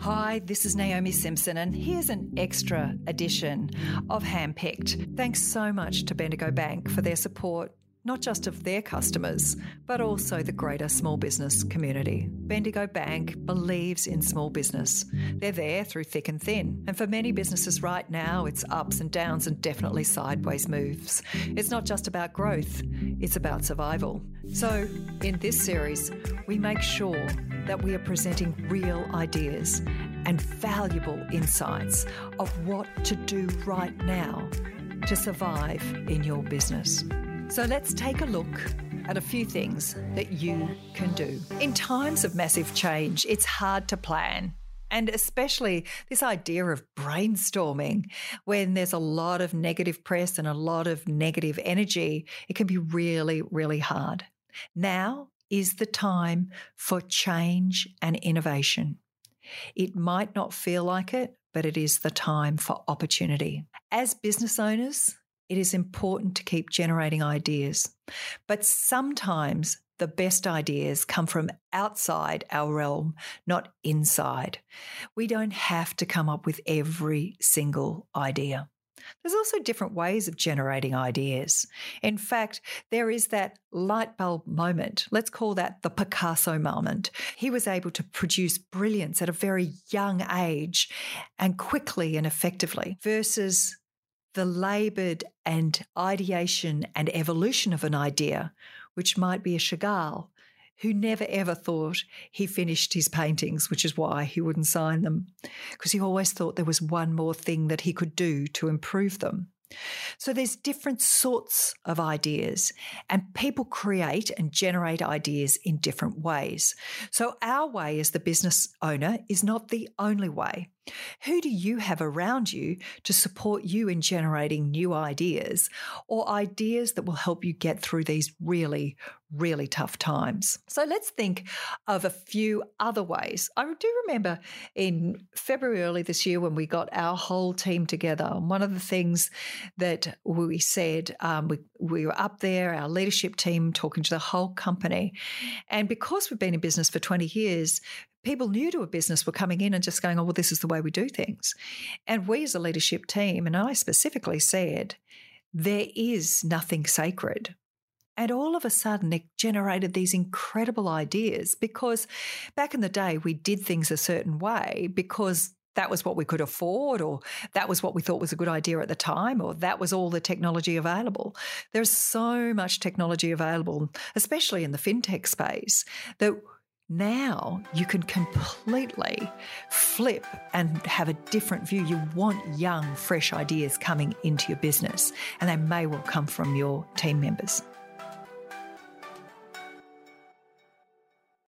Hi, this is Naomi Simson, and here's an extra edition of Handpicked. Thanks so much to Bendigo Bank for their support not just of their customers, but also the greater small business community. Bendigo Bank believes in small business. They're there through thick and thin. And for many businesses right now, it's ups and downs and definitely sideways moves. It's not just about growth, it's about survival. So, in this series, we make sure that we are presenting real ideas and valuable insights of what to do right now to survive in your business. So let's take a look at a few things that you can do. In times of massive change, it's hard to plan. And especially this idea of brainstorming, when there's a lot of negative press and a lot of negative energy, it can be really, really hard. Now is the time for change and innovation. It might not feel like it, but it is the time for opportunity. As business owners, it is important to keep generating ideas. But sometimes the best ideas come from outside our realm, not inside. We don't have to come up with every single idea. There's also different ways of generating ideas. In fact, there is that light bulb moment. Let's call that the Picasso moment. He was able to produce brilliance at a very young age and quickly and effectively versus the laboured and ideation and evolution of an idea, which might be a Chagall, who never ever thought he finished his paintings, which is why he wouldn't sign them, because he always thought there was one more thing that he could do to improve them. So there's different sorts of ideas, and people create and generate ideas in different ways. So our way as the business owner is not the only way. Who do you have around you to support you in generating new ideas or ideas that will help you get through these really, really tough times? So let's think of a few other ways. I do remember in February early this year when we got our whole team together, one of the things that we said, um, we, we were up there, our leadership team talking to the whole company. And because we've been in business for 20 years, people new to a business were coming in and just going, oh, well, this is the way we do things. And we as a leadership team, and I specifically said, there is nothing sacred. And all of a sudden, it generated these incredible ideas because back in the day, we did things a certain way because that was what we could afford, or that was what we thought was a good idea at the time, or that was all the technology available. There's so much technology available, especially in the fintech space, that now you can completely flip and have a different view. You want young, fresh ideas coming into your business, and they may well come from your team members.